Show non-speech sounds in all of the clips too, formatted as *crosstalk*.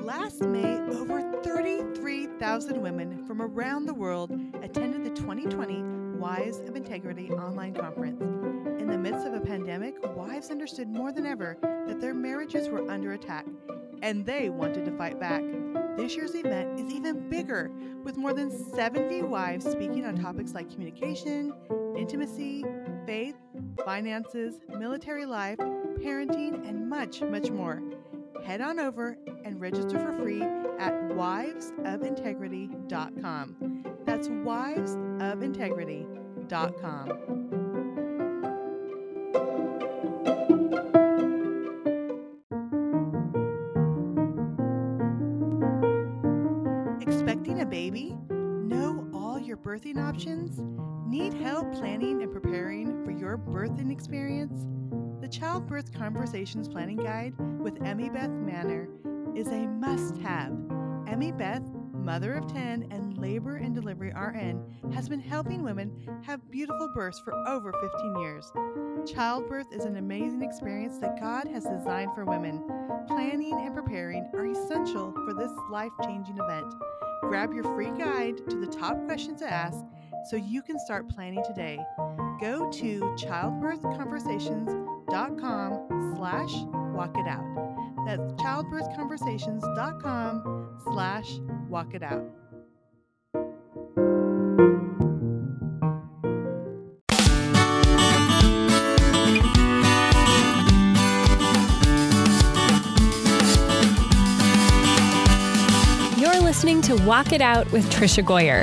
Last May, over 33,000 women from around the world attended the 2020 Wives of Integrity online conference. In the midst of a pandemic, wives understood more than ever that their marriages were under attack and they wanted to fight back. This year's event is even bigger, with more than 70 wives speaking on topics like communication, intimacy, faith, finances, military life, parenting, and much, much more. Head on over and register for free at wivesofintegrity.com. That's wivesofintegrity.com. Expecting a baby? Know all your birthing options? Need help planning birthing experience? The Childbirth Conversations Planning Guide with Emmy Beth Manor is a must have. Emmy Beth, mother of 10 and labor and delivery RN, has been helping women have beautiful births for over 15 years. Childbirth is an amazing experience that God has designed for women. Planning and preparing are essential for this life changing event. Grab your free guide to the top questions to ask so you can start planning today. Go to childbirthconversations.com slash walk it out. That's childbirthconversations.com slash walk it out. You're listening to Walk It Out with Tricia Goyer,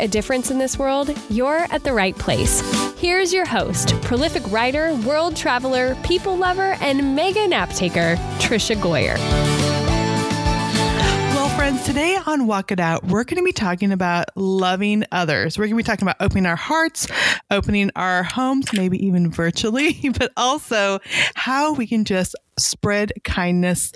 a difference in this world, you're at the right place. Here's your host, prolific writer, world traveler, people lover, and mega nap taker, Tricia Goyer. Well, friends, today on Walk It Out, we're going to be talking about loving others. We're going to be talking about opening our hearts, opening our homes, maybe even virtually, *laughs* but also how we can just spread kindness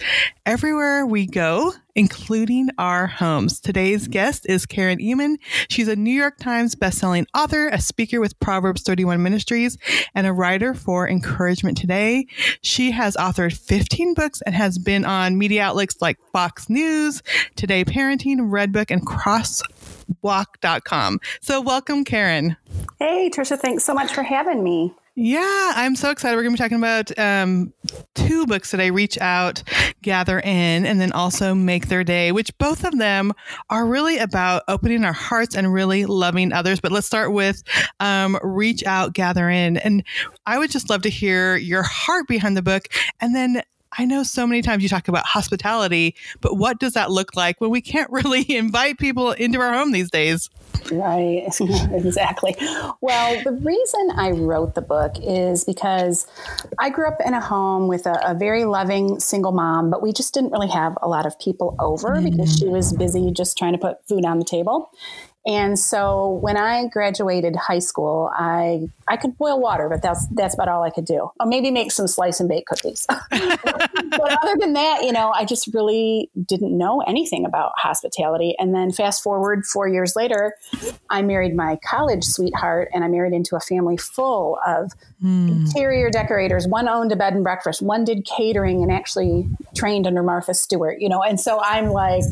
everywhere we go, including our homes. Today's mm. guest is Karen Ehman. She's a New York Times bestselling author, a speaker with Proverbs 31 Ministries, and a writer for Encouragement Today. She has authored 15 books and has been on media outlets like Fox News, Today Parenting, Redbook, and Crosswalk.com. So welcome, Karen. Hey, Tricia, thanks so much for having me. Yeah, I'm so excited. We're going to be talking about um, two books today Reach Out, Gather In, and then also Make Their Day, which both of them are really about opening our hearts and really loving others. But let's start with um, Reach Out, Gather In. And I would just love to hear your heart behind the book. And then I know so many times you talk about hospitality, but what does that look like when we can't *laughs* really invite people into our home these days? Right, *laughs* exactly. Well, the reason I wrote the book is because I grew up in a home with a, a very loving single mom, but we just didn't really have a lot of people over mm. because she was busy just trying to put food on the table. And so when I graduated high school, I I could boil water, but that's that's about all I could do. Or maybe make some slice and bake cookies. *laughs* but other than that, you know, I just really didn't know anything about hospitality. And then fast forward 4 years later, I married my college sweetheart and I married into a family full of mm. interior decorators. One owned a bed and breakfast, one did catering and actually trained under Martha Stewart, you know. And so I'm like,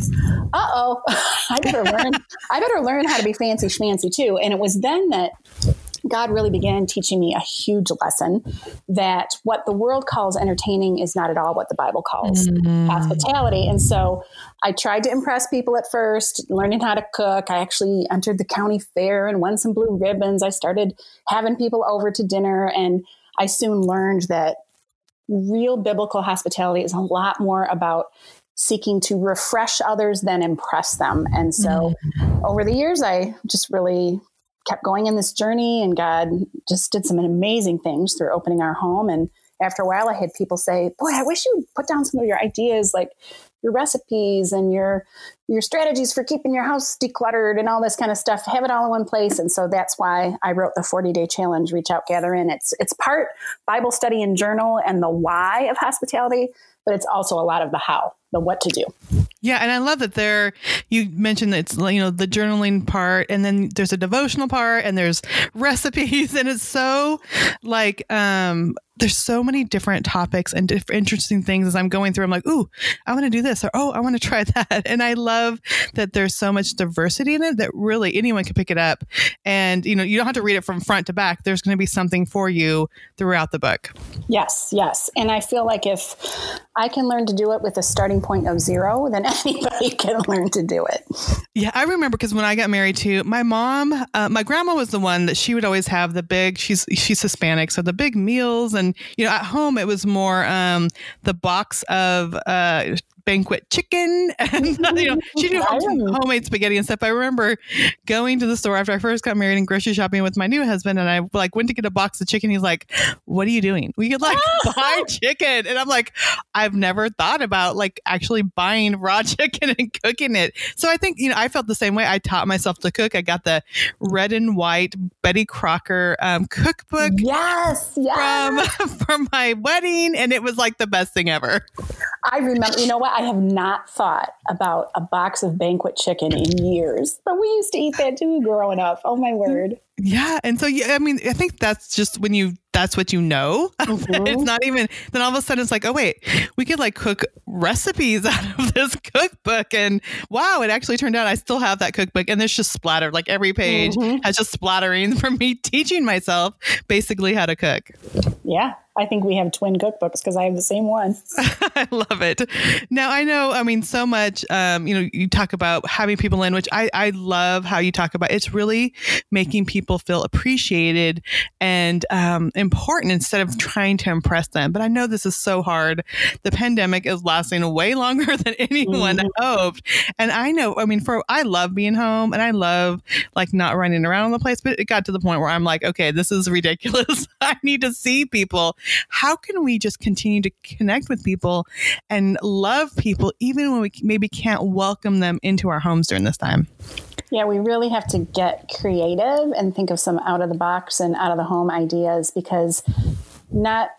"Uh-oh, *laughs* I better learn I better learn how to be fancy schmancy too. And it was then that God really began teaching me a huge lesson that what the world calls entertaining is not at all what the Bible calls mm. hospitality. And so I tried to impress people at first, learning how to cook. I actually entered the county fair and won some blue ribbons. I started having people over to dinner, and I soon learned that real biblical hospitality is a lot more about seeking to refresh others than impress them. And so mm. over the years, I just really kept going in this journey and God just did some amazing things through opening our home. And after a while, I had people say, Boy, I wish you would put down some of your ideas, like your recipes and your your strategies for keeping your house decluttered and all this kind of stuff. Have it all in one place. And so that's why I wrote the 40 day challenge, Reach Out, Gather In. It's it's part Bible study and journal and the why of hospitality, but it's also a lot of the how, the what to do. Yeah, and I love that there you mentioned that it's you know the journaling part and then there's a devotional part and there's *laughs* recipes and it's so like um there's so many different topics and different interesting things as I'm going through. I'm like, ooh, I want to do this or oh, I want to try *laughs* that. And I love that there's so much diversity in it that really anyone can pick it up. And you know, you don't have to read it from front to back. There's going to be something for you throughout the book. Yes, yes. And I feel like if I can learn to do it with a starting point of zero, then *laughs* anybody can learn to do it. Yeah, I remember because when I got married to my mom, uh, my grandma was the one that she would always have the big. She's she's Hispanic, so the big meals, and you know, at home it was more um, the box of uh, banquet chicken *laughs* and you know she did homemade spaghetti and stuff. I remember going to the store after i first got married and grocery shopping with my new husband and i like went to get a box of chicken. He's like what are you doing? We could like *laughs* buy chicken. And i'm like i've never thought about like actually buying raw *laughs* chicken and cooking it. So i think you know i felt the same way. I taught myself to cook. I got the red and white betty crocker um, cookbook yes, yes. from from my wedding and it was like the best thing ever. I remember you know what I have not thought about a box of banquet chicken in years, but we used to eat that too growing up. Oh my word. Yeah. And so, yeah, I mean, I think that's just when you, that's what you know. *laughs* Mm-hmm. it's not even, then all of a sudden it's like, oh, wait, we could like cook recipes *laughs* out of this cookbook. And wow, it actually turned out I still have that cookbook and there's just splattered. Like every page mm-hmm. has just splattering *laughs* from me teaching myself basically how to cook. Yeah. I think we have twin cookbooks because I have the same one. I love it. Now I know, I mean, so much, um, you know, you talk about having people in, which I, I love how you talk about. It's really making people feel appreciated and um, important instead of trying to impress them. But I know this is so hard. The pandemic is lasting way *laughs* longer than anyone mm-hmm. hoped. And I know, I mean, for, I love being home and I love like not running around the place, but it got to the point where I'm like, okay, this is *laughs* ridiculous. *laughs* I need to see people how can we just continue to connect with people and love people even when we maybe can't welcome them into our homes during this time? Yeah, we really have to get creative and think of some out of the box and out of the home ideas because not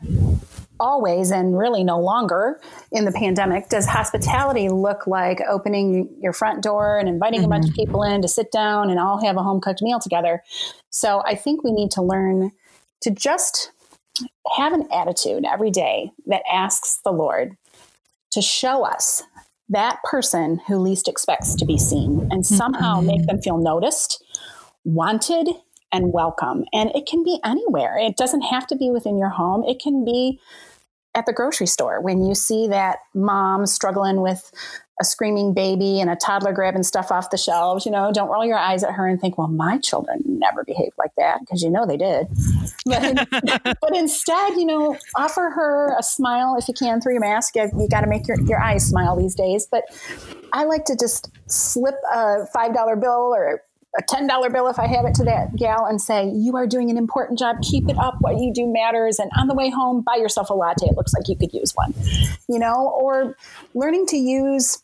always and really no longer in the pandemic does hospitality look like opening your front door and inviting mm-hmm. a bunch of mm-hmm. people in to sit down and all have a home cooked meal together. So I think we need to learn to just have an attitude every day that asks the Lord to show us that person who least expects to be seen and somehow mm-hmm. make them feel noticed, wanted, and welcome. And it can be anywhere. It doesn't have to be within your home. It can be at the grocery store when you see that mom struggling with a screaming baby and a toddler grabbing stuff off the shelves, you know, don't roll your eyes at her and think, well, my children never behaved like that because you know they did. But, *laughs* but instead, you know, offer her a smile if you can through your mask. You, you got to make your, your eyes smile these days. But I like to just slip a $5 bill or a $10 bill if I have it to that gal and say, You are doing an important job. Keep it up. What you do matters. And on the way home, buy yourself a latte. It looks like you could use one, you know, or learning to use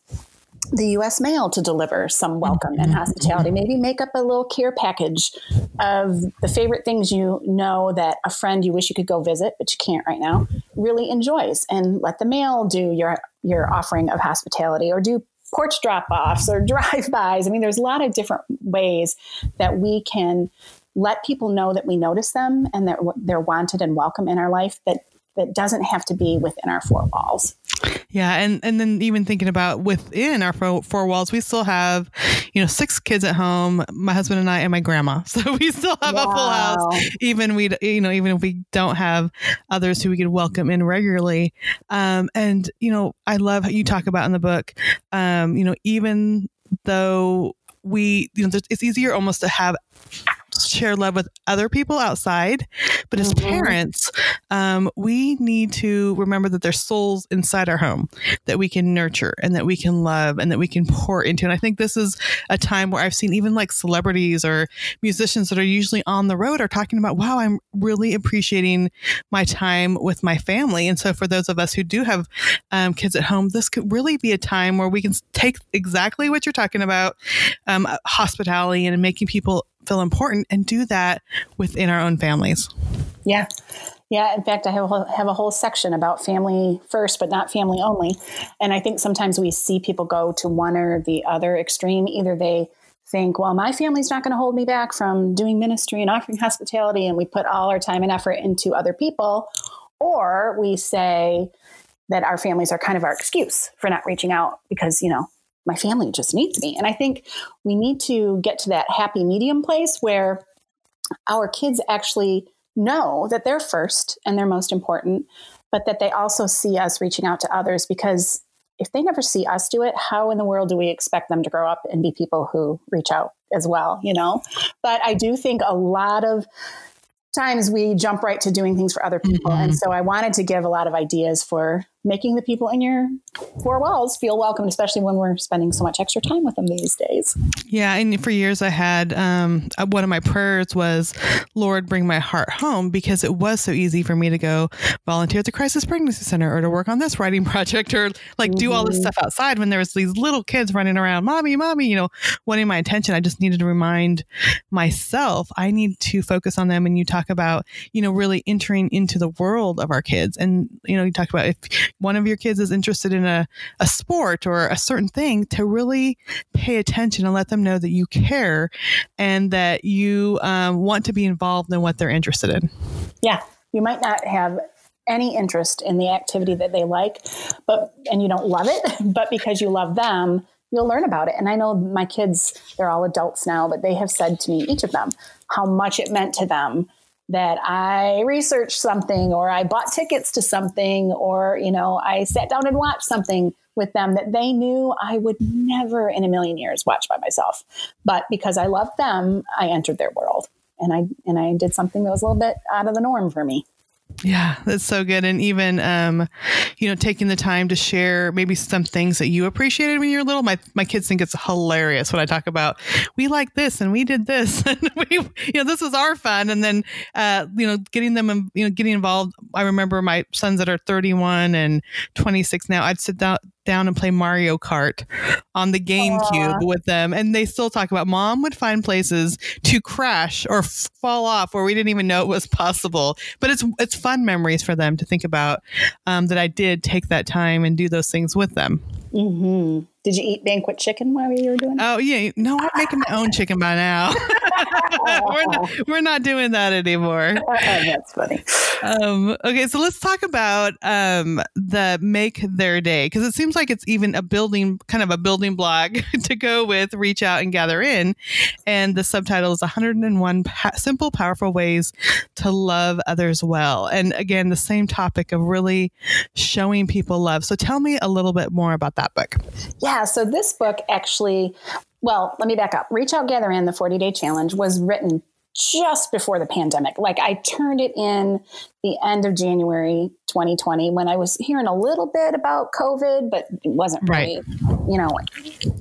the US mail to deliver some welcome and mm-hmm. hospitality. Maybe make up a little care package of the favorite things you know that a friend you wish you could go visit, but you can't right now, really enjoys. And let the mail do your your offering of hospitality or do porch drop offs or *laughs* drive bys. I mean, there's a lot of different ways that we can let people know that we notice them and that they're wanted and welcome in our life that that doesn't have to be within our four walls. Yeah, and and then even thinking about within our four, four walls, we still have, you know, six kids at home, my husband and I and my grandma. *laughs* So we still have wow. a full house, even we, you know, even if we don't have others who we could welcome in regularly. Um, and you know, I love how you talk about in the book, um, you know, even though we, you know, it's easier almost to have share love with other people outside, but as mm-hmm. parents, um, we need to remember that there's souls inside our home that we can nurture and that we can love and that we can pour into. And I think this is a time where I've seen even like celebrities or musicians that are usually on the road are talking about, wow, I'm really appreciating my time with my family. And so for those of us who do have um, kids at home, this could really be a time where we can take exactly what you're talking about um, hospitality and making people feel important and do that within our own families. Yeah. Yeah, in fact, I have a, have a whole section about family first, but not family only. And I think sometimes we see people go to one or the other extreme. Either they think, well, my family's not going to hold me back from doing ministry and offering hospitality, and we put all our time and effort into other people, or we say that our families are kind of our excuse for not reaching out because, you know, my family just needs me. And I think we need to get to that happy medium place where our kids actually know that they're first and they're most important, but that they also see us reaching out to others because if they never see us do it, how in the world do we expect them to grow up and be people who reach out as well, you know? But I do think a lot of times we jump right to doing things for other people. Mm-hmm. And so I wanted to give a lot of ideas for making the people in your four walls feel welcome, especially when we're spending so much extra time with them these days. Yeah. And for years I had, um, uh, one of my prayers was, Lord, bring my heart home because it was so easy for me to go volunteer at the crisis pregnancy center or to work on this writing *laughs* project or like mm-hmm. do all this mm-hmm. stuff outside when there was these little kids running around, mommy, mommy, you know, wanting my attention. I just needed to remind myself, I need to focus on them. And you talk about, you know, really entering into the world of our kids. And, you know, you talked about if one of your kids is interested in a, a sport or a certain thing, to really pay attention and let them know that you care and that you um, want to be involved in what they're interested in. Yeah. You might not have any interest in the activity that they like, but and you don't love it, *laughs* but because you love them, you'll learn about it. And I know my kids, they're all adults now, but they have said to me, each of them, how much it meant to them that I researched something or I bought tickets to something or, you know, I sat down and watched something with them that they knew I would never in a million years watch by myself. But because I loved them, I entered their world and I and I did something that was a little bit out of the norm for me. Yeah, that's so good. And even, um, you know, taking the time to share maybe some things that you appreciated when you were little. My, my kids think it's hilarious when I talk about, we like this and we did this *laughs* and we, you know, this is our fun. And then, uh, you know, getting them, you know, getting involved. I remember my sons that are 31 and 26 now, I'd sit down, down and play Mario Kart on the GameCube Aww. with them. And they still talk about mom would find places to crash or f- fall off where we didn't even know it was possible. But it's it's fun memories for them to think about um, that I did take that time and do those things with them. Mm-hmm. Did you eat banquet chicken while you were doing it? Oh yeah, no, I'm making my own chicken by now. *laughs* we're, not, *laughs* we're not doing that anymore. *laughs* Oh, that's funny. Um, okay, so let's talk about um, the make their day because it seems like it's even a building, kind of a building block to go with reach out and gather in. And the subtitle is 101 pa- simple, powerful ways to love others well. And again, the same topic of really showing people love. So tell me a little bit more about that book. Yeah, so this book actually, well, let me back up. Reach Out Gather In, the 40 day challenge, was written just before the pandemic. Like I turned it in the end of January 2020 when I was hearing a little bit about COVID, but it wasn't really, right. you know,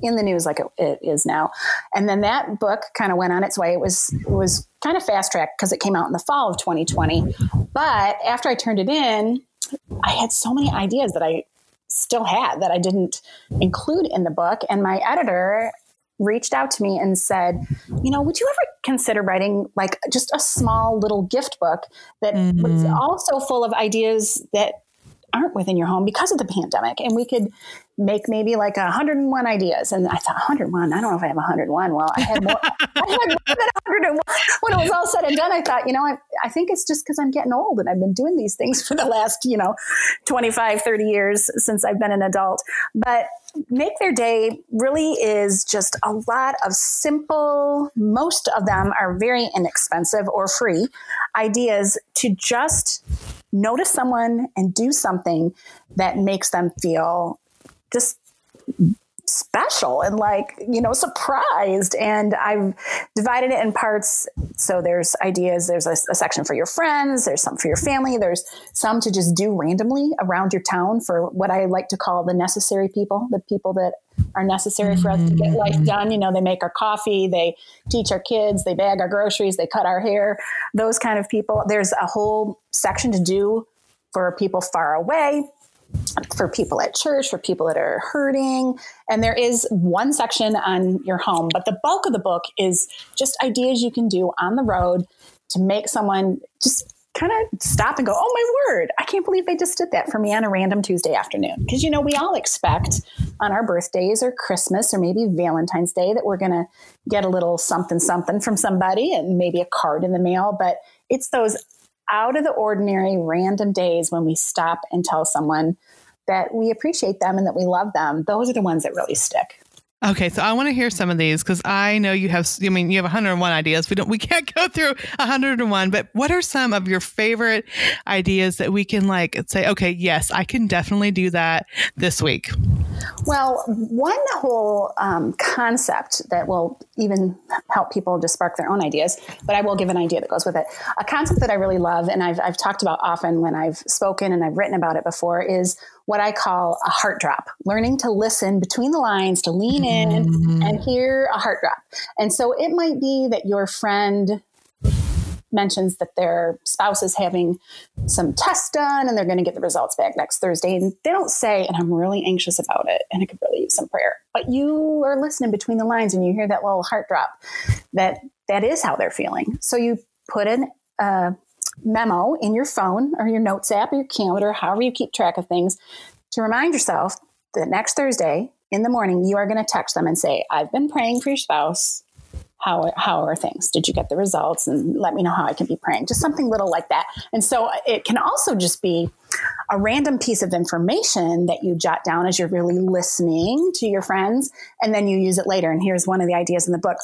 in the news like it, it is now. And then that book kind of went on its way. It was it was kind of fast tracked because it came out in the fall of 2020. But after I turned it in, I had so many ideas that I still had that I didn't include in the book. And my editor reached out to me and said, you know, would you ever consider writing like just a small little gift book that mm-hmm. was also full of ideas that aren't within your home because of the pandemic? And we could make maybe like 101 ideas. And I thought, 101? I don't know if I have 101. Well, I had more, *laughs* I had more than 101. When it was all said and done, I thought, you know, I, I think it's just because I'm getting old and I've been doing these things for the last, you know, 25, 30 years since I've been an adult. But Make Their Day really is just a lot of simple, most of them are very inexpensive or free ideas to just notice someone and do something that makes them feel just special and like, you know, surprised. And I've divided it in parts. So there's ideas, there's a, a, section for your friends, there's some for your family, there's some to just do randomly around your town for what I like to call the necessary people, the people that are necessary for us to get life mm. done. You know, they make our coffee, they teach our kids, they bag our groceries, they cut our hair, those kind of people. There's a whole section to do for people far away for people at church, for people that are hurting. And there is one section on your home, but the bulk of the book is just ideas you can do on the road to make someone just kind of stop and go, oh my word, I can't believe they just did that for me on a random Tuesday afternoon. Because, you know, we all expect on our birthdays or Christmas or maybe Valentine's Day that we're going to get a little something, something from somebody and maybe a card in the mail. But it's those out of the ordinary random days when we stop and tell someone that we appreciate them and that we love them, those are the ones that really stick. Okay, so I want to hear some of these because I know you have. I mean, you have 101 ideas. We don't. We can't go through 101. But what are some of your favorite ideas that we can like say? Okay, yes, I can definitely do that this week. Well, one whole um, concept that will even help people to spark their own ideas, but I will give an idea that goes with it. A concept that I really love, and I've I've talked about often when I've spoken and I've written about it before, is what I call a heart drop, learning to listen between the lines, to lean in mm-hmm. and hear a heart drop. And so it might be that your friend mentions that their spouse is having some tests done and they're going to get the results back next Thursday. And they don't say, and I'm really anxious about it and I could really use some prayer. But you are listening between the lines and you hear that little heart drop that that is how they're feeling. So you put in a memo in your phone or your notes app or your calendar, however you keep track of things, to remind yourself that next Thursday in the morning, you are going to text them and say, I've been praying for your spouse. How, how are things? Did you get the results? And let me know how I can be praying. Just something little like that. And so uh, it can also just be a random piece of information that you jot down as you're really listening to your friends, and then you use it later. And here's one of the ideas in the book.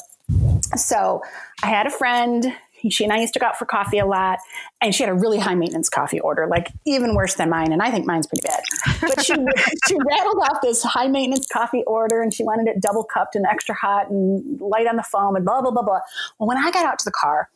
So I had a friend she and I used to go out for coffee a lot, and she had a really high maintenance coffee order, like even worse than mine. And I think mine's pretty bad. But she *laughs* she rattled off this high maintenance coffee order, and she wanted it double cupped and extra hot and light on the foam and blah blah blah blah. Well, when I got out to the car,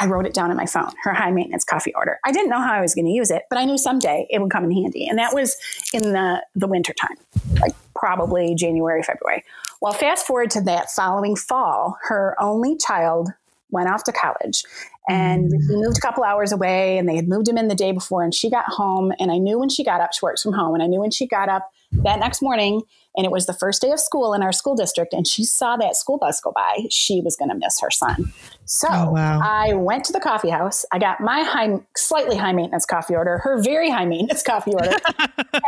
I wrote it down on my phone, her high maintenance coffee order. I didn't know how I was going to use it, but I knew someday it would come in handy. And that was in the, the winter time, like probably January, February. Well, fast forward to that following fall, her only child went off to college. And mm. he moved a couple hours away and they had moved him in the day before and she got home and i knew when she got up she works from home and i knew when she got up that next morning and it was the first day of school in our school district and she saw that school bus go by she was going to miss her son. So oh, wow. i went to the coffee house. I got my high slightly high maintenance coffee order her very high maintenance *laughs* coffee order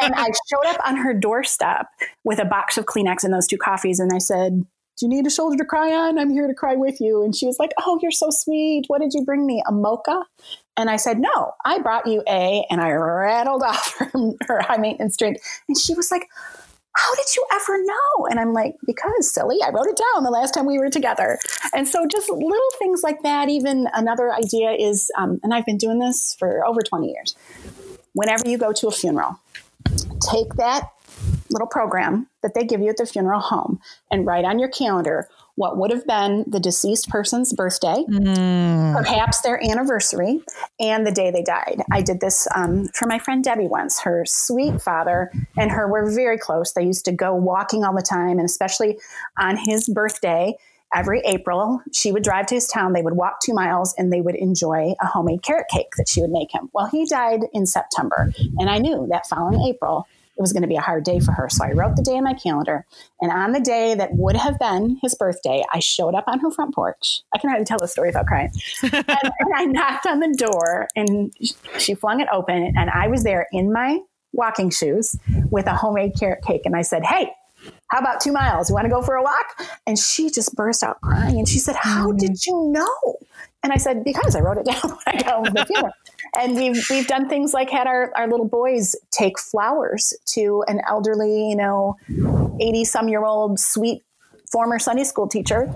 and i showed up on her doorstep with a box of kleenex and those two coffees and i said do you need a shoulder to cry on? I'm here to cry with you. And she was like, Oh, you're so sweet. What did you bring me? A mocha? And I said, No, I brought you a, and I rattled *laughs* off her, her high maintenance drink. And she was like, how did you ever know? And I'm like, because silly, I wrote it down the last time we were together. And so just little things like that. Even another idea is, um, and I've been doing this for over 20 years. Whenever you go to a funeral, take that little program that they give you at the funeral home and write on your calendar what would have been the deceased person's birthday, mm. perhaps their anniversary, and the day they died. I did this um, for my friend Debbie once. Her sweet father and her were very close. They used to go walking all the time, and especially on his birthday. Every April, she would drive to his town. They would walk two miles and they would enjoy a homemade carrot cake that she would make him. Well, he died in September. And I knew that following April, it was going to be a hard day for her. So I wrote the day in my calendar. And on the day that would have been his birthday, I showed up on her front porch. I can hardly tell the story without crying. *laughs* and, and I knocked on the door and she flung it open. And I was there in my walking shoes with a homemade carrot cake. And I said, Hey, how about two miles? You want to go for a walk? And she just burst out crying. And she said, How mm. did you know? And I said, Because I wrote it *laughs* down when I got home from the funeral. And we've we've done things like had our, our little boys take flowers to an elderly, you know, 80 some year old sweet former Sunday school teacher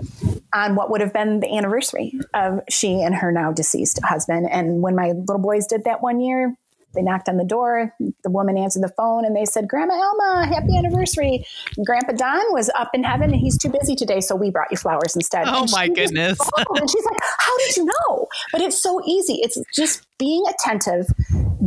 on what would have been the anniversary of she and her now deceased husband. And when my little boys did that one year, they knocked on the door. The woman answered the phone and they said, Grandma Elma, happy anniversary. And Grandpa Don was up in heaven and he's too busy today. So we brought you flowers instead. Oh and my goodness. and she's like, How did you know? But it's so easy. It's just being attentive,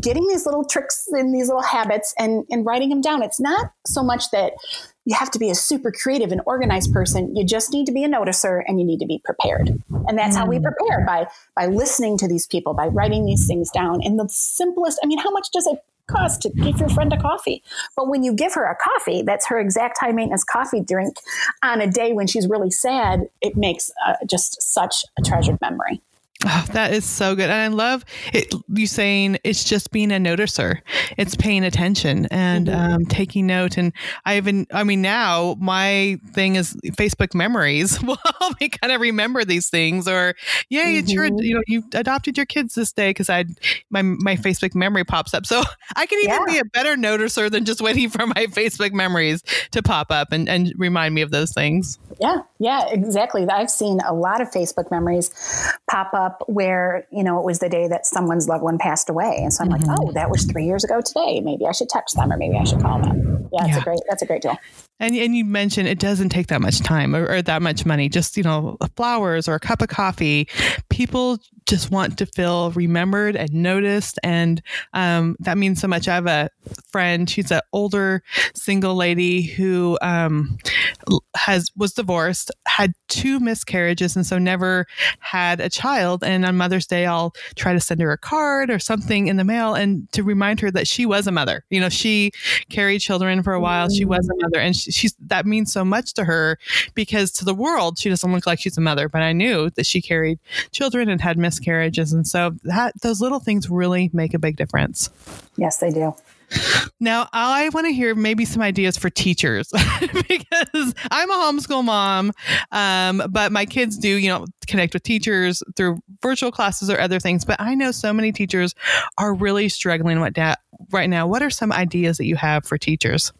getting these little tricks and these little habits and, and writing them down. It's not so much that you have to be a super creative and organized person. You just need to be a noticer and you need to be prepared. And that's how we Mm. prepare by by listening to these people, by writing these things down. And the simplest, I mean, how much does it cost to give your friend a coffee? But when you give her a coffee, that's her exact high maintenance coffee drink on a day when she's really sad, it makes uh, just such a treasured memory. Oh, that is so good. And I love it, you saying it's just being a noticer. It's paying attention and Mm-hmm. um, taking note. And I even, I mean, now my thing is Facebook memories will help me kind of remember these things. Or, yeah, it's your, Mhm. you know, you adopted your kids this day because I, my my Facebook memory pops up. So *laughs* I can even Yeah. be a better noticer than just waiting for my *laughs* Facebook memories to pop up and, and remind me of those things. Yeah, yeah, exactly. I've seen a lot of Facebook memories pop up where, you know, it was the day that someone's loved one passed away. And so I'm like, mm-hmm. oh, that was three years ago today. Maybe I should text them or maybe I should call them. Yeah, it's Yeah. a great, that's a great deal. And, and you mentioned it doesn't take that much time or, or that much money, just, you know, flowers or a cup of coffee. People just want to feel remembered and noticed. And um, that means so much. I have a friend, she's an older single lady who um, has was divorced, had two miscarriages, and so never had a child. And on Mother's Day, I'll try to send her a card or something in the mail and to remind her that she was a mother. You know, she carried children for a while. She was a mother, and she, she's that means so much to her because to the world she doesn't look like she's a mother. But I knew that she carried children and had miscarriages, and so that those little things really make a big difference. Yes, they do. Now, I want to hear maybe some ideas for teachers *laughs* because I'm a homeschool mom, um, but my kids do, you know, connect with teachers through virtual classes or other things. But I know so many teachers are really struggling with that right now. What are some ideas that you have for teachers?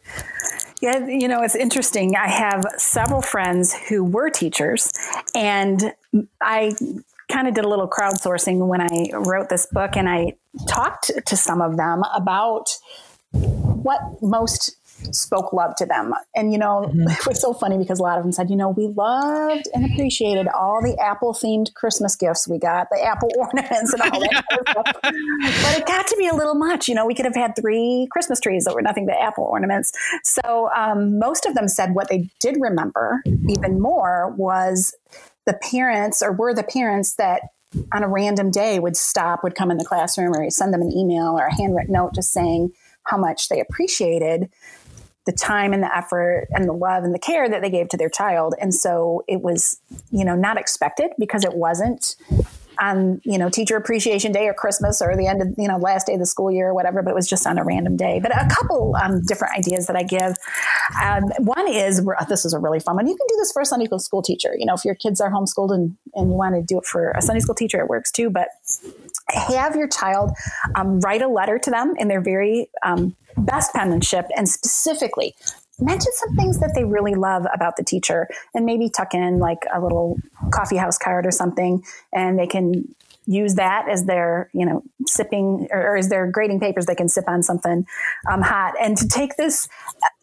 Yeah, you know, it's interesting. I have several friends who were teachers, and I kind of did a little crowdsourcing when I wrote this book, and I talked to some of them about what most spoke love to them. And, you know, it was so funny because a lot of them said, you know, we loved and appreciated all the Apple themed Christmas gifts we got, the Apple *laughs* ornaments and all that. stuff. But it got to be a little much. You know, we could have had three Christmas trees that were nothing but Apple ornaments. So um, most of them said what they did remember even more was the parents or were the parents that on a random day would stop, would come in the classroom or send them an email or a handwritten note just saying how much they appreciated the time and the effort and the love and the care that they gave to their child. And so it was, you know, not expected because it wasn't on, you know, teacher appreciation day or Christmas or the end of, you know, last day of the school year or whatever, but it was just on a random day. But a couple um, different ideas that I give. Um, one is, this is a really fun one. You can do this for a Sunday school teacher. You know, if your kids are homeschooled and, and you want to do it for a Sunday school teacher, it works too. But have your child um, write a letter to them in their very um, best penmanship and specifically mention some things that they really love about the teacher and maybe tuck in like a little coffee house card or something and they can use that as their you know sipping or, or as their grading papers. They can sip on something um, hot. And to take this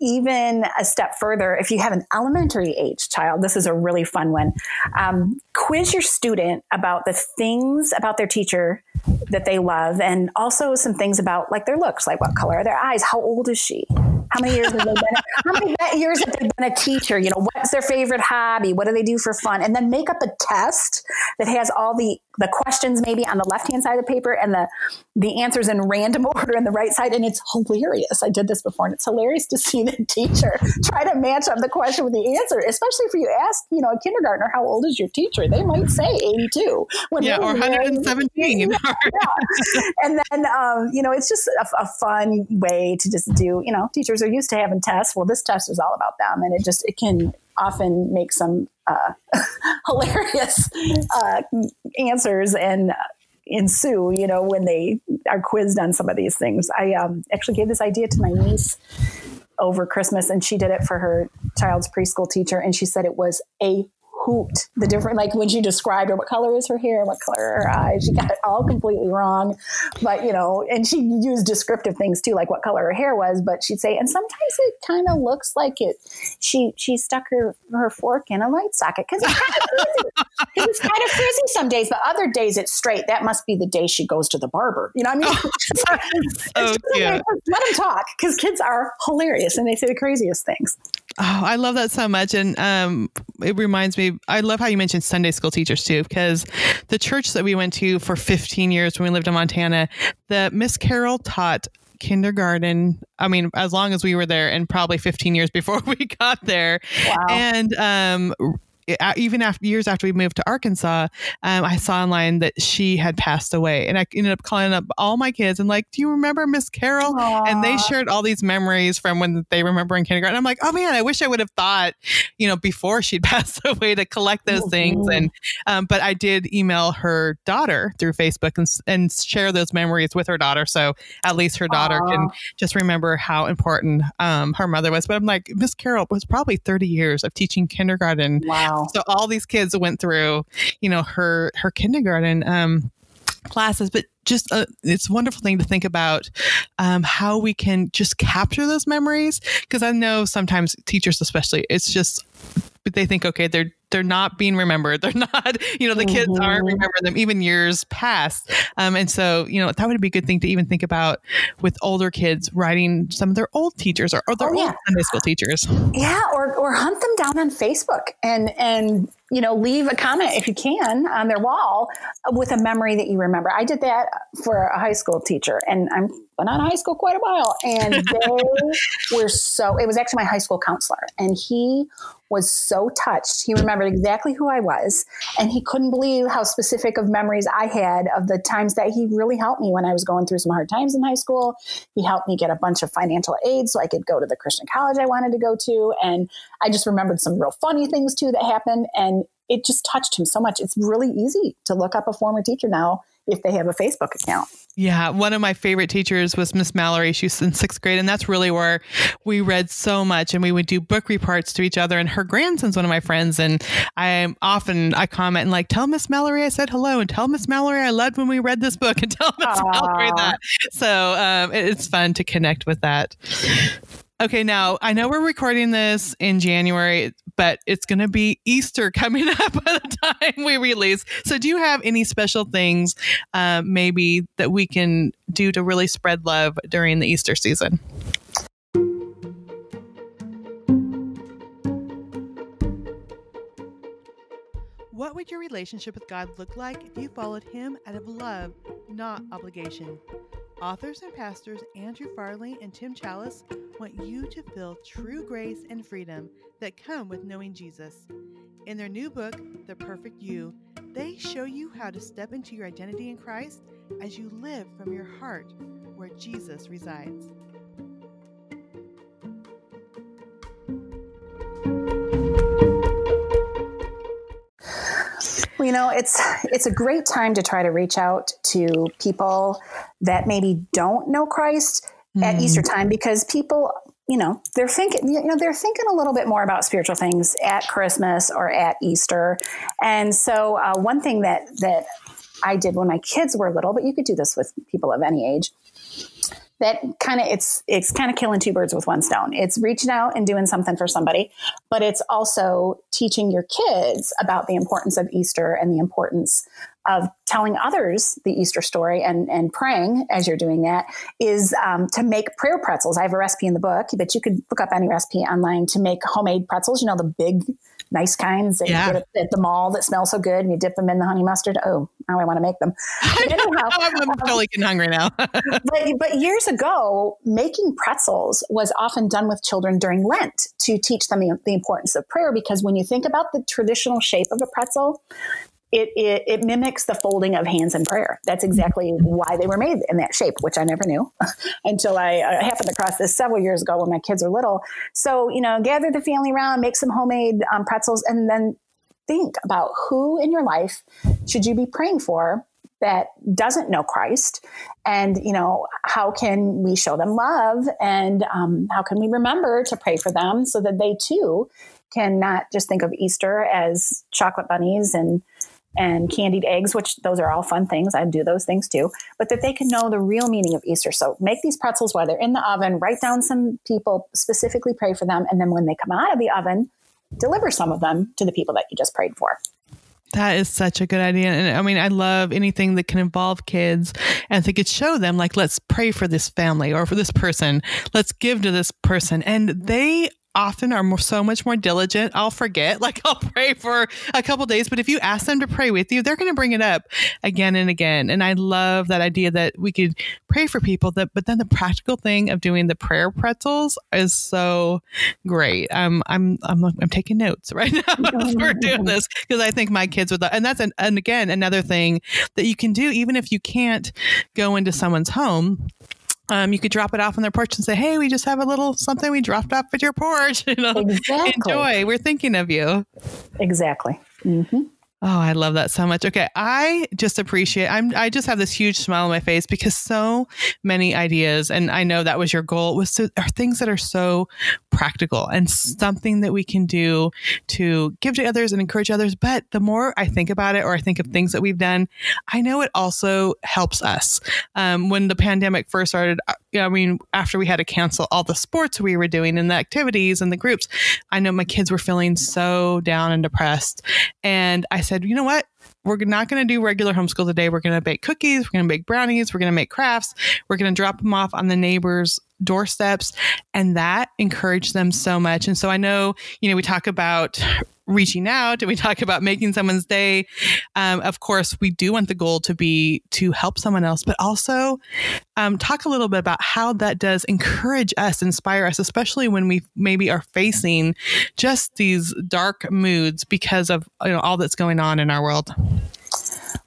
even a step further if you have an elementary age child this is a really fun one. Um, quiz your student about the things about their teacher that they love and also some things about like their looks like what color are their eyes? How old is she? How many years have they been how many years have they been a teacher? You know what's their favorite hobby? What do they do for fun? And then make up a test that has all the the questions maybe on the left hand side of the paper and the the answers in random *laughs* order on the right side. And it's hilarious. I did this before and it's hilarious to see the teacher *laughs* try to match up the question with the answer especially if you ask you know a kindergartner how old is your teacher? They might say 82 when Yeah, or 117. yeah, *laughs* yeah. and then um, you know it's just a, a fun way to just do you know teachers are used to having tests. Well this test is all about them and it just it can often make some uh, *laughs* hilarious uh, answers and ensue you know when they are quizzed on some of these things. I um, actually gave this idea to my niece over christmas and she did it for her child's preschool teacher and she said it was a hooped the different, like when she described her, what color is her hair, what color are her eyes. She got it all completely wrong. But, you know, and she used descriptive things too, like what color her hair was. But she'd say, and sometimes it kind of looks like it, she, she stuck her, her fork in a light socket because it's kind of *laughs* frizzy. it's kind of frizzy some days, but other days it's straight. That must be the day she goes to the barber. You know what I mean? Oh, *laughs* so, let them talk because kids are hilarious and they say the craziest things. Oh, I love that so much. And um, it reminds me, I love how you mentioned Sunday school teachers too, because the church that we went to for 15 years when we lived in Montana, the Miss Carol taught kindergarten. I mean, as long as we were there, and probably 15 years before *laughs* we got there. Wow. And um, even after years after we moved to Arkansas, um, I saw online that she had passed away, and I ended up calling up all my kids and like, "Do you remember Miss Carol?" Aww. And they shared all these memories from when they remember in kindergarten. I'm like, "Oh man, I wish I would have thought, you know, before she'd *laughs* passed away to collect those mm-hmm. things." And um, but I did email her daughter through Facebook and, and share those memories with her daughter, so at least her daughter Aww. can just remember how important um, her mother was. But I'm like, Miss Carol was probably 30 years of teaching kindergarten. Wow so all these kids went through, you know, her her kindergarten um, classes, but just a, it's a wonderful thing to think about um, how we can just capture those memories because I know sometimes teachers, especially, it's just they think okay they're they're not being remembered *laughs* they're not you know the mm-hmm. kids aren't mm-hmm. remembering them even years past um, and so you know that would be a good thing to even think about with older kids writing some of their old teachers or, or their oh, yeah. old Sunday school teachers yeah or or hunt them down on Facebook and and you know, leave a comment if you can on their wall with a memory that you remember. I did that for a high school teacher, and I'm been of high school quite a while, and *laughs* they were so. It was actually my high school counselor, and he was so touched. He remembered exactly who I was, and he couldn't believe how specific of memories I had of the times that he really helped me when I was going through some hard times in high school. He helped me get a bunch of financial aid so I could go to the Christian college I wanted to go to, and I just remembered some real funny things too that happened, and it just touched him so much. It's really easy to look up a former teacher now if they have a Facebook account. Yeah, one of my favorite teachers was Miss Mallory. She was in sixth grade, and that's really where we read so much, and we would do book reports to each other. And her grandson's one of my friends, and I often I comment and like, "Tell Miss Mallory I said hello," and tell Miss Mallory I loved when we read this book, and *laughs* tell Miss Mallory that. So um, it's fun to connect with that. Okay, now I know we're recording this in January, but it's going to be Easter *laughs* coming up by the time we release. So, do you have any special things uh, maybe that we can do to really spread love during the Easter season? What would your relationship with God look like if you followed Him out of love, not obligation? Authors and pastors Andrew Farley and Tim Chalas want you to feel true grace and freedom that come with knowing Jesus. In their new book, The Perfect You, they show you how to step into your identity in Christ as you live from your heart where Jesus resides. You know, it's it's a great time to try to reach out to people that maybe don't know Christ mm. at Easter time because people, you know, they're thinking, you know, they're thinking a little bit more about spiritual things at Christmas or at Easter. And so, uh, one thing that that I did when my kids were little, but you could do this with people of any age, that kind of it's it's kind of killing two birds with one stone. It's reaching out and doing something for somebody, but it's also teaching your kids about the importance of Easter and the importance of telling others the Easter story and, and praying as you're doing that is um, to make prayer pretzels. I have a recipe in the book, but you could look up any recipe online to make homemade pretzels. You know, the big nice kinds that yeah. you get at the mall that smell so good and you dip them in the honey mustard. Oh, now I want to make them. *laughs* Anyhow, *laughs* I'm totally getting hungry now. *laughs* but, but years ago, making pretzels was often done with children during Lent to teach them the, the importance of prayer because when you think about the traditional shape of a pretzel, it, it, it, mimics the folding of hands in prayer. That's exactly why they were made in that shape, which I never knew *laughs* until I, I, happened across this several years ago when my kids are little. So, you know, gather the family around, make some homemade um, pretzels, and then think about who in your life should you be praying for that doesn't know Christ, and you know how can we show them love, and um, how can we remember to pray for them so that they too can not just think of Easter as chocolate bunnies and and candied eggs, which those are all fun things. I do those things too, but that they can know the real meaning of Easter. So make these pretzels while they're in the oven, write down some people, specifically pray for them. And then when they come out of the oven, deliver some of them to the people that you just prayed for. That is such a good idea. And I mean, I love anything that can involve kids and they could show them, like, let's pray for this family or for this person. Let's give to this person. And they often are more, so much more diligent. I'll forget, *laughs* like I'll pray for a couple days, but if you ask them to pray with you, they're going to bring it up again and again. And I love that idea that we could pray for people that, but then the practical thing of doing the prayer pretzels is so great. Um, I'm, I'm, I'm taking notes *laughs* right now as we're doing this because I think my kids would, love, and that's an, and again, another thing that you can do, even if you can't go into someone's home um, you could drop it off on their porch and say, "Hey, we just have a little something we dropped off at your porch. *laughs* You know, exactly. enjoy. We're thinking of you." Exactly. Mm-hmm. Oh, I love that so much. Okay, I just appreciate. I'm. I just have this huge smile on my face because so many ideas, and I know that was your goal. Was to are things that are so practical and something that we can do to give to others and encourage others. But the more I think about it, or I think of things that we've done, I know it also helps us. Um, when the pandemic first started, uh, I mean, after we had to cancel all the sports we were doing and the activities and the groups, I know my kids were feeling so down and depressed, and I said, you know what? We're not going to do regular homeschool today. We're going to bake cookies. We're going to bake brownies. We're going to make crafts. We're going to drop them off on the neighbors' doorsteps. And that encouraged them so much. And so I know, you know, we talk about reaching out and we talk about making someone's day. Um, of course, we do want the goal to be to help someone else, but also um, talk a little bit about how that does encourage us, inspire us, especially when we maybe are facing just these dark moods because of you know all that's going on in our world.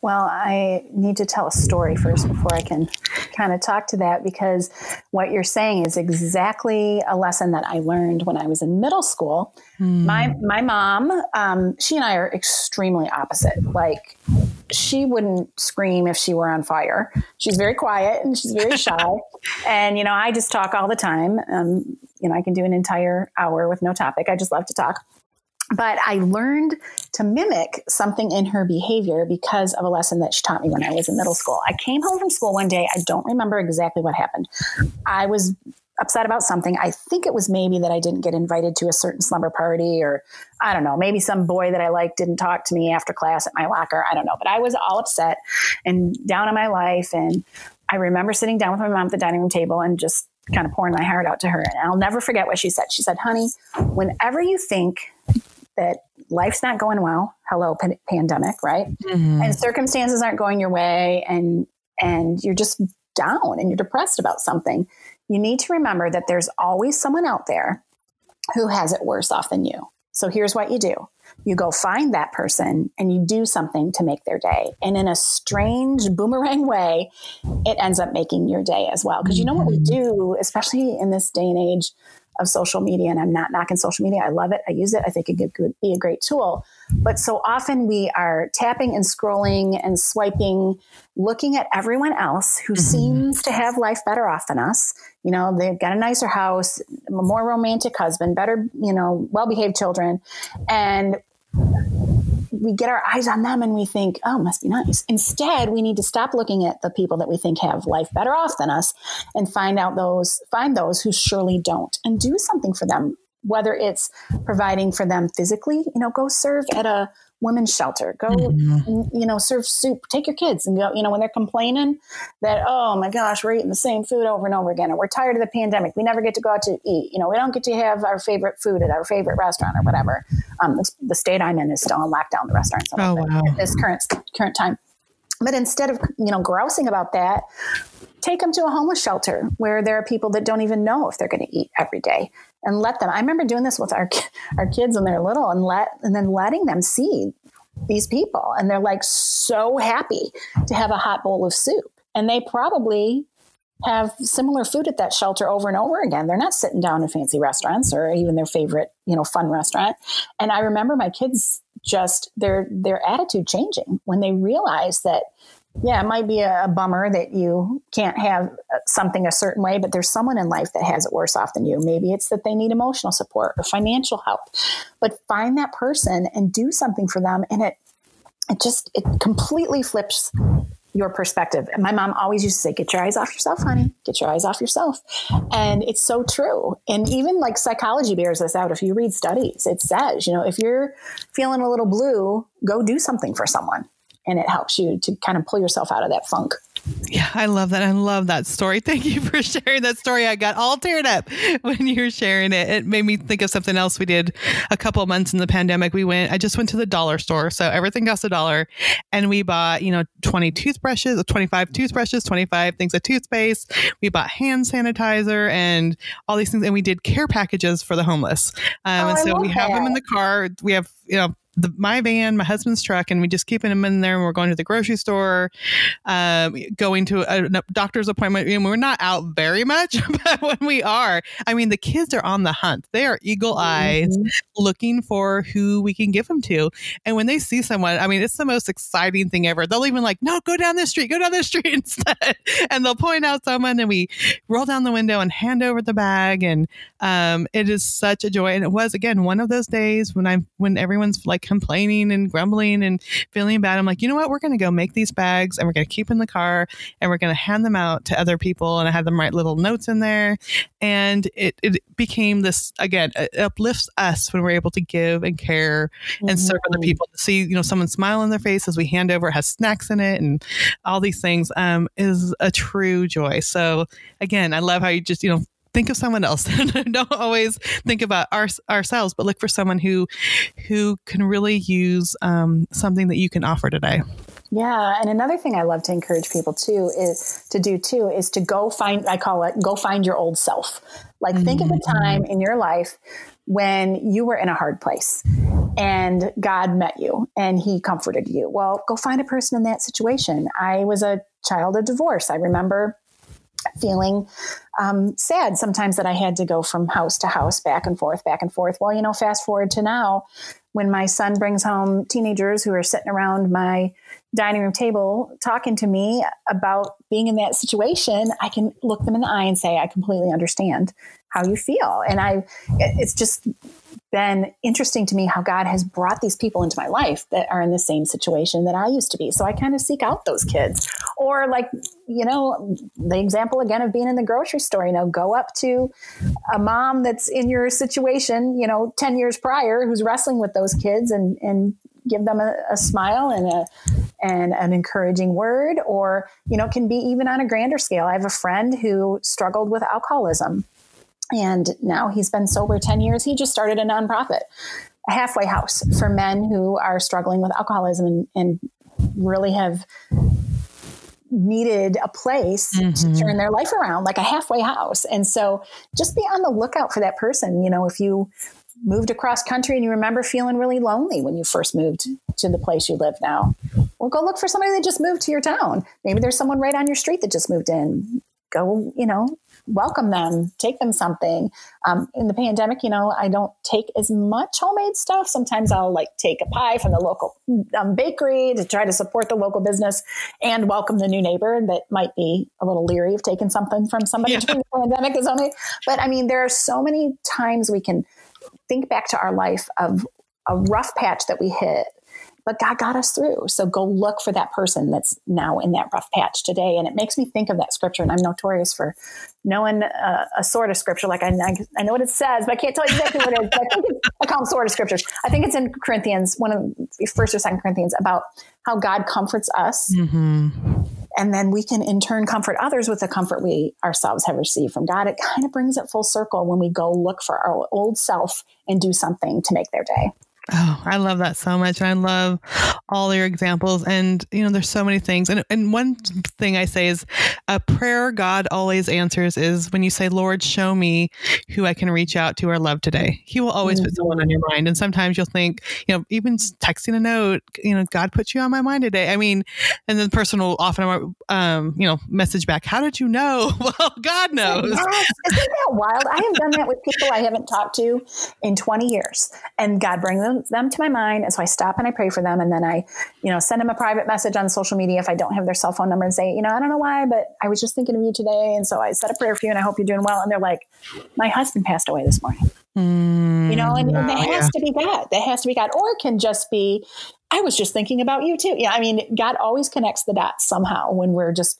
Well, I need to tell a story first before I can kind of talk to that because what you're saying is exactly a lesson that I learned when I was in middle school. Mm. My my mom, um, she and I are extremely opposite. Like she wouldn't scream if she were on fire. She's very quiet and she's very *laughs* shy. and you know, I just talk all the time. Um, you know, I can do an entire hour with no topic. I just love to talk but I learned to mimic something in her behavior because of a lesson that she taught me when I was in middle school. I came home from school one day. I don't remember exactly what happened. I was upset about something. I think it was maybe that I didn't get invited to a certain slumber party, or I don't know, maybe some boy that I liked didn't talk to me after class at my locker. I don't know, but I was all upset and down in my life. And I remember sitting down with my mom at the dining room table and just kind of pouring my heart out to her. And I'll never forget what she said. She said, honey, whenever you think that life's not going well. Hello, p- pandemic, right? Mm-hmm. And circumstances aren't going your way, and and you're just down and you're depressed about something. You need to remember that there's always someone out there who has it worse off than you. So here's what you do. You go find that person and you do something to make their day. And in a strange boomerang way, it ends up making your day as well. Because you know what we mm-hmm. do, especially in this day and age, of social media. And I'm not knocking social media. I love it. I use it. I think it could be a great tool. But so often we are tapping and scrolling and swiping, looking at everyone else who mm-hmm. seems to have life better off than us. You know, they've got a nicer house, a more romantic husband, better, you know, well behaved children. And we get our eyes on them and we think, oh, must be nice. Instead, we need to stop looking at the people that we think have life better off than us and find out those, find those who surely don't and do something for them. Whether it's providing for them physically, you know, go serve at a women's shelter. Go, mm-hmm. you know, serve soup. Take your kids and go, you know, when they're complaining that, oh my gosh, we're eating the same food over and over again, and we're tired of the pandemic. We never get to go out to eat. You know, we don't get to have our favorite food at our favorite restaurant or whatever. Um, the state I'm in is still on lockdown, the restaurants oh, wow. at this current current time. But instead of you know grousing about that, take them to a homeless shelter where there are people that don't even know if they're going to eat every day and let them. I remember doing this with our *laughs* our kids when they're little, and let and then letting them see these people, and they're like so happy to have a hot bowl of soup, and they probably have similar food at that shelter over and over again. They're not sitting down in fancy restaurants or even their favorite, you know, fun restaurant. And I remember my kids just their their attitude changing when they realized that Yeah, it might be a, a bummer that you can't have uh, something a certain way, but there's someone in life that has it worse off than you. Maybe it's that they need emotional support or financial help. But find that person and do something for them and it it just it completely flips your perspective. And my mom always used to say, get your eyes off yourself, honey. Get your eyes off yourself. And it's so true. And even like psychology bears this out. If you read studies, it says, you know, if you're feeling a little blue, go do something for someone. And it helps you to kind of pull yourself out of that funk. Yeah, I love that. I love that story. *laughs* Thank you for sharing that story. I got all teared up *laughs* when you were sharing it. It made me think of something else we did a couple months in the pandemic. We went, I just went to the dollar store. So everything costs a dollar. And we bought, you know, 20 toothbrushes, 25 toothbrushes, 25 things of toothpaste. We bought hand sanitizer and all these things. And we did care packages for the homeless. Um, oh, and so we that. have them in the car. We have, you know, the, my van, my husband's truck, and we just keeping them in there. And we're going to the grocery store, um, going to a, a doctor's appointment. And we're not out very much, *laughs* but when we are, I mean, the kids are on the hunt. They are eagle eyes mm-hmm. looking for who we can give them to. And when they see someone, I mean, it's the most exciting thing ever. They'll even like, no, go down this street, go down this street *laughs* instead. and they'll point out someone and we roll down the window and hand over the bag. And um, it is such a joy. And it was, again, one of those days when I'm, when everyone's like, like complaining and grumbling and feeling bad. I'm like, you know what? We're going to go make these bags and we're going to keep in the car and we're going to hand them out to other people. And I had them write little notes in there. And it, it became this, again, it uplifts us when we're able to give and care and mm-hmm. serve other people. To see, you know, someone smile on their face as we hand over, has snacks in it and all these things um, is a true joy. So again, I love how you just, you know, think of someone else. *laughs* Don't always think about our, ourselves, but look for someone who who can really use um, something that you can offer today. Yeah, and another thing I love to encourage people too is to do too is to go find I call it go find your old self. Like mm-hmm. think of a mm-hmm. time in your life when you were in a hard place and God met you and he comforted you. Well, go find a person in that situation. I was a child of divorce. I remember feeling um, sad sometimes that I had to go from house to house, back and forth, back and forth. Well, you know, fast forward to now, when my son brings home teenagers who are sitting around my dining room table talking to me about being in that situation, I can look them in the eye and say, I completely understand how you feel. And I, it's just been interesting to me how God has brought these people into my life that are in the same situation that I used to be. So I kind of seek out those kids. Or, like, you know, the example again of being in the grocery store, you know, go up to a mom that's in your situation, you know, 10 years prior who's wrestling with those kids and, and give them a, a smile and a and an encouraging word or you know can be even on a grander scale i have a friend who struggled with alcoholism and now he's been sober 10 years. He just started a nonprofit, a halfway house for men who are struggling with alcoholism and, and really have needed a place mm-hmm. to turn their life around, like a halfway house. And so just be on the lookout for that person. You know, if you moved across country and you remember feeling really lonely when you first moved to the place you live now, well, go look for somebody that just moved to your town. Maybe there's someone right on your street that just moved in. Go, you know, welcome them, take them something. Um, in the pandemic, you know, I don't take as much homemade stuff. Sometimes I'll like take a pie from the local um, bakery to try to support the local business and welcome the new neighbor that might be a little leery of taking something from somebody yeah. during the pandemic is only. But I mean, there are so many times we can think back to our life of a rough patch that we hit but God got us through. So go look for that person that's now in that rough patch today. And it makes me think of that scripture. And I'm notorious for knowing a, a sort of scripture. Like I, I, know what it says, but I can't tell you exactly what it is. I think I call them sort of scriptures. I think it's in Corinthians, one of first or second Corinthians about how God comforts us. Mm-hmm. And then we can in turn comfort others with the comfort we ourselves have received from God. It kind of brings it full circle when we go look for our old self and do something to make their day. Oh, I love that so much. And I love all your examples. And, you know, there's so many things. And, and one thing I say is a prayer God always answers is when you say, Lord, show me who I can reach out to or love today. He will always mm-hmm. put someone on your mind. And sometimes you'll think, you know, even texting a note, you know, God put you on my mind today. I mean, and then the person will often, um, you know, message back, how did you know? *laughs* well, God knows. Yes. Isn't that wild? I have done that with people I haven't talked to in 20 years. And God bring them them, them to my mind. And so I stop and I pray for them. And then I, you know, send them a private message on social media if I don't have their cell phone number and say, you know, I don't know why, but I was just thinking of you today. And so I said a prayer for you and I hope you're doing well. And they're like, my husband passed away this morning. Mm, you know, and, and that has yeah. to be God. That has to be God. Or it can just be, I was just thinking about you too. Yeah. I mean, God always connects the dots somehow when we're just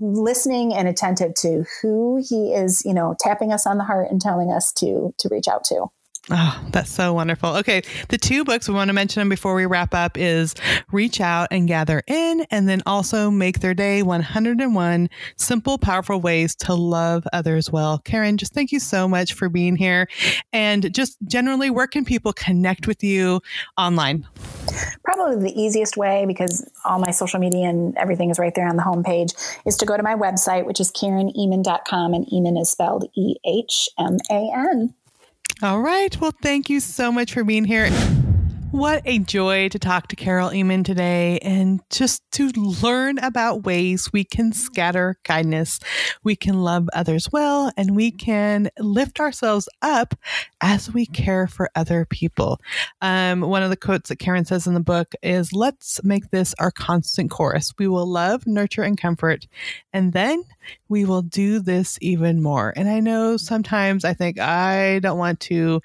listening and attentive to who he is, you know, tapping us on the heart and telling us to to reach out to. Oh, that's so wonderful. Okay, the two books we want to mention before we wrap up is Reach Out and Gather In, and then also Make Their Day 101 Simple, Powerful Ways to Love Others Well. Karen, just thank you so much for being here. And just generally, where can people connect with you online? Probably the easiest way, because all my social media and everything is right there on the homepage, is to go to my website, which is KarenEhman.com, and Ehman is spelled E H M A N. All right. Well, thank you so much for being here. What a joy to talk to Carol Ehman today and just to learn about ways we can scatter kindness, we can love others well, and we can lift ourselves up as we care for other people. Um, one of the quotes that Karen says in the book is Let's make this our constant chorus. We will love, nurture, and comfort, and then we will do this even more. And I know sometimes I think I don't want to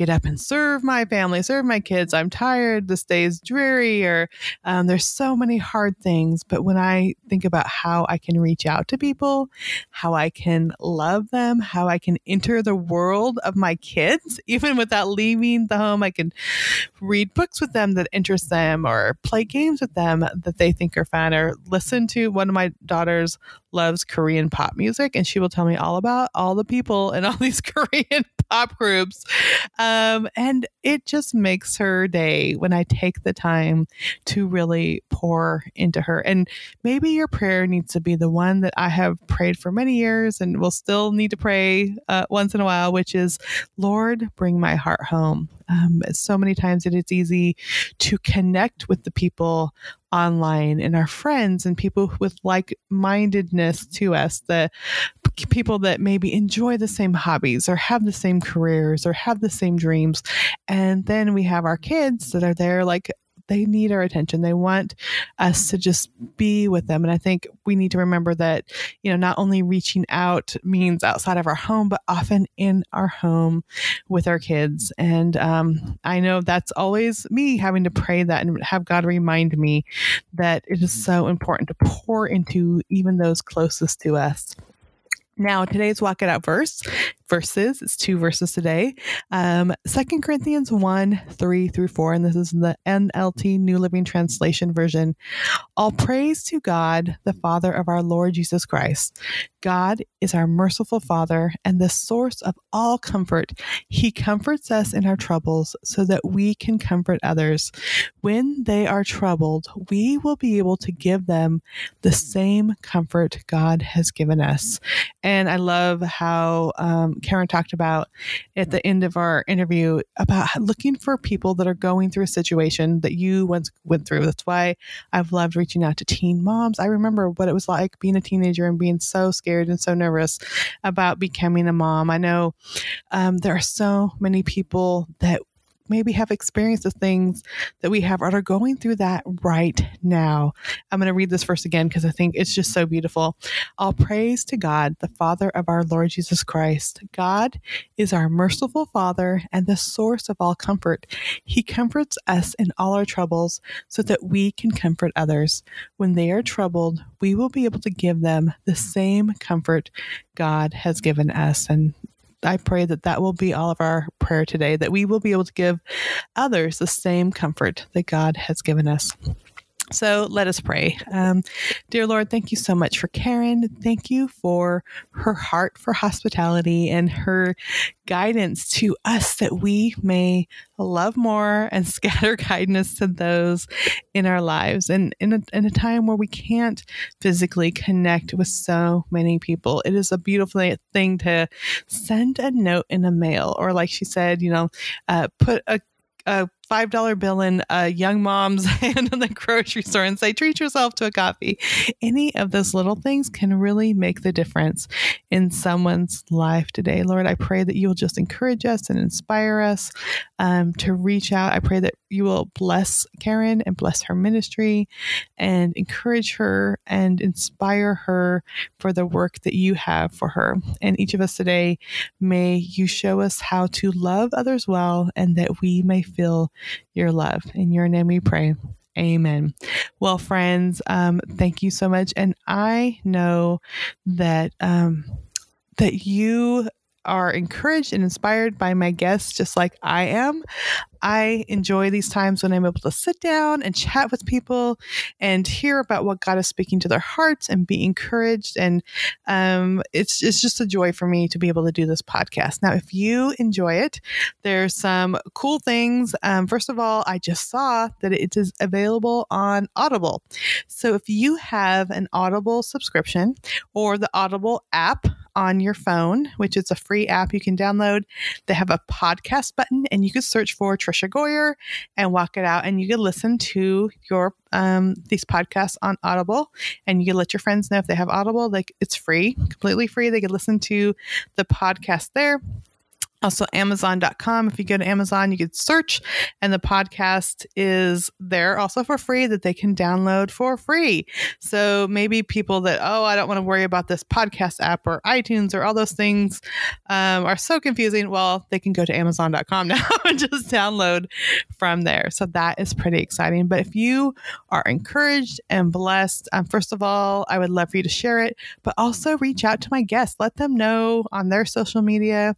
get up and serve my family, serve my kids. I'm tired. This day is dreary, or um, there's so many hard things. But when I think about how I can reach out to people, how I can love them, how I can enter the world of my kids, *laughs* even without leaving the home, I can read books with them that interest them, or play games with them that they think are fun, or listen to one of my daughters loves Korean pop music, and she will tell me all about all the people and all *laughs* these Korean pop groups. And it just makes her day when I take the time to really pour into her. And maybe your prayer needs to be the one that I have prayed for many years and will still need to pray uh, once in a while, which is, Lord, bring my heart home. Um, so many times it is easy to connect with the people online and our friends and people with like mindedness to us, the people that maybe enjoy the same hobbies or have the same careers or have the same dreams. And then we have our kids that are there like, they need our attention. They want us to just be with them. And I think we need to remember that, you know, not only reaching out means outside of our home, but often in our home with our kids. And um, I know that's always me having to pray that and have God remind me that it is so important to pour into even those closest to us. Now, today's Walk It Out verse verses. It's two verses today. Um, 2 Corinthians 1 3 through 4, and this is the NLT New Living Translation version. All praise to God, the Father of our Lord Jesus Christ. God is our merciful Father and the source of all comfort. He comforts us in our troubles so that we can comfort others. When they are troubled, we will be able to give them the same comfort God has given us. And I love how um, Karen talked about at the end of our interview about looking for people that are going through a situation that you once went through. That's why I've loved reaching out to teen moms. I remember what it was like being a teenager and being so scared and so nervous about becoming a mom. I know um, there are so many people that maybe have experienced the things that we have or are going through that right now. I'm going to read this verse again because I think it's just so beautiful. All praise to God, the Father of our Lord Jesus Christ. God is our merciful Father and the source of all comfort. He comforts us in all our troubles so that we can comfort others. When they are troubled, we will be able to give them the same comfort God has given us. And I pray that that will be all of our prayer today, that we will be able to give others the same comfort that God has given us. So let us pray. Um, dear Lord, thank you so much for Karen. Thank you for her heart for hospitality and her guidance to us that we may love more and *laughs* scatter kindness to those in our lives. And in a, in a time where we can't physically connect with so many people, it is a beautiful thing to send a note in the mail or, like she said, you know, uh, put a a $5 bill in a young mom's *laughs* hand in the grocery store and say, treat yourself to a coffee. Any of those little things can really make the difference in someone's life today. Lord, I pray that you will just encourage us and inspire us um, to reach out. I pray that you will bless Karen and bless her ministry and encourage her and inspire her for the work that you have for her. And each of us today, may you show us how to love others well and that we may feel your love. In your name we pray. Amen. Well, friends, um, thank you so much. And I know that um, that you are encouraged and inspired by my guests, just like I am. I enjoy these times when I'm able to sit down and chat with people and hear about what God is speaking to their hearts and be encouraged. And um, it's, it's just a joy for me to be able to do this podcast. Now, if you enjoy it, there's some cool things. Um, first of all, I just saw that it is available on Audible. So if you have an Audible subscription or the Audible app, on your phone, which is a free app you can download. They have a podcast button, and you can search for Tricia Goyer and walk it out, and you can listen to your um, these podcasts on Audible, and you can let your friends know if they have Audible. Like it's free, completely free. They can listen to the podcast there also amazon.com if you go to amazon you can search and the podcast is there also for free that they can download for free. So maybe people that oh i don't want to worry about this podcast app or itunes or all those things um, are so confusing. Well they can go to amazon.com *laughs* now and just download from there. So that is pretty exciting. But if you are encouraged and blessed um, first of all i would love for you to share it but also reach out to my guests. Let them know on their social media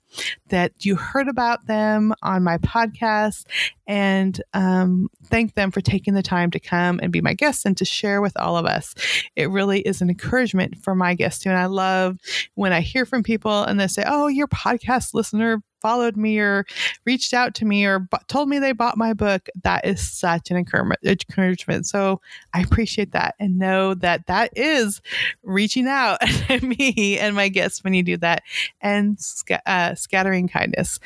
that you heard about them on my podcast and um, thank them for taking the time to come and be my guests and to share with all of us. It really is an encouragement for my guests too. And I love when I hear from people and they say, Oh, your podcast listener followed me or reached out to me or b- told me they bought my book, that is such an encouragement. So I appreciate that and know that that is reaching out *laughs* to me and my guests when you do that and sc- uh, scattering kindness.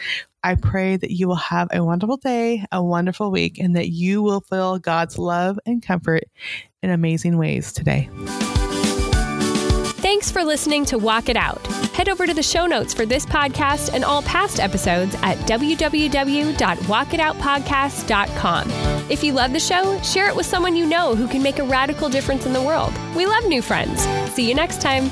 I pray that you will have a wonderful day, a wonderful week, and that you will feel God's love and comfort in amazing ways today. Thanks for listening to Walk It Out. Head over to the show notes for this podcast and all past episodes at www.walkitoutpodcast.com. If you love the show, share it with someone you know who can make a radical difference in the world. We love new friends. See you next time.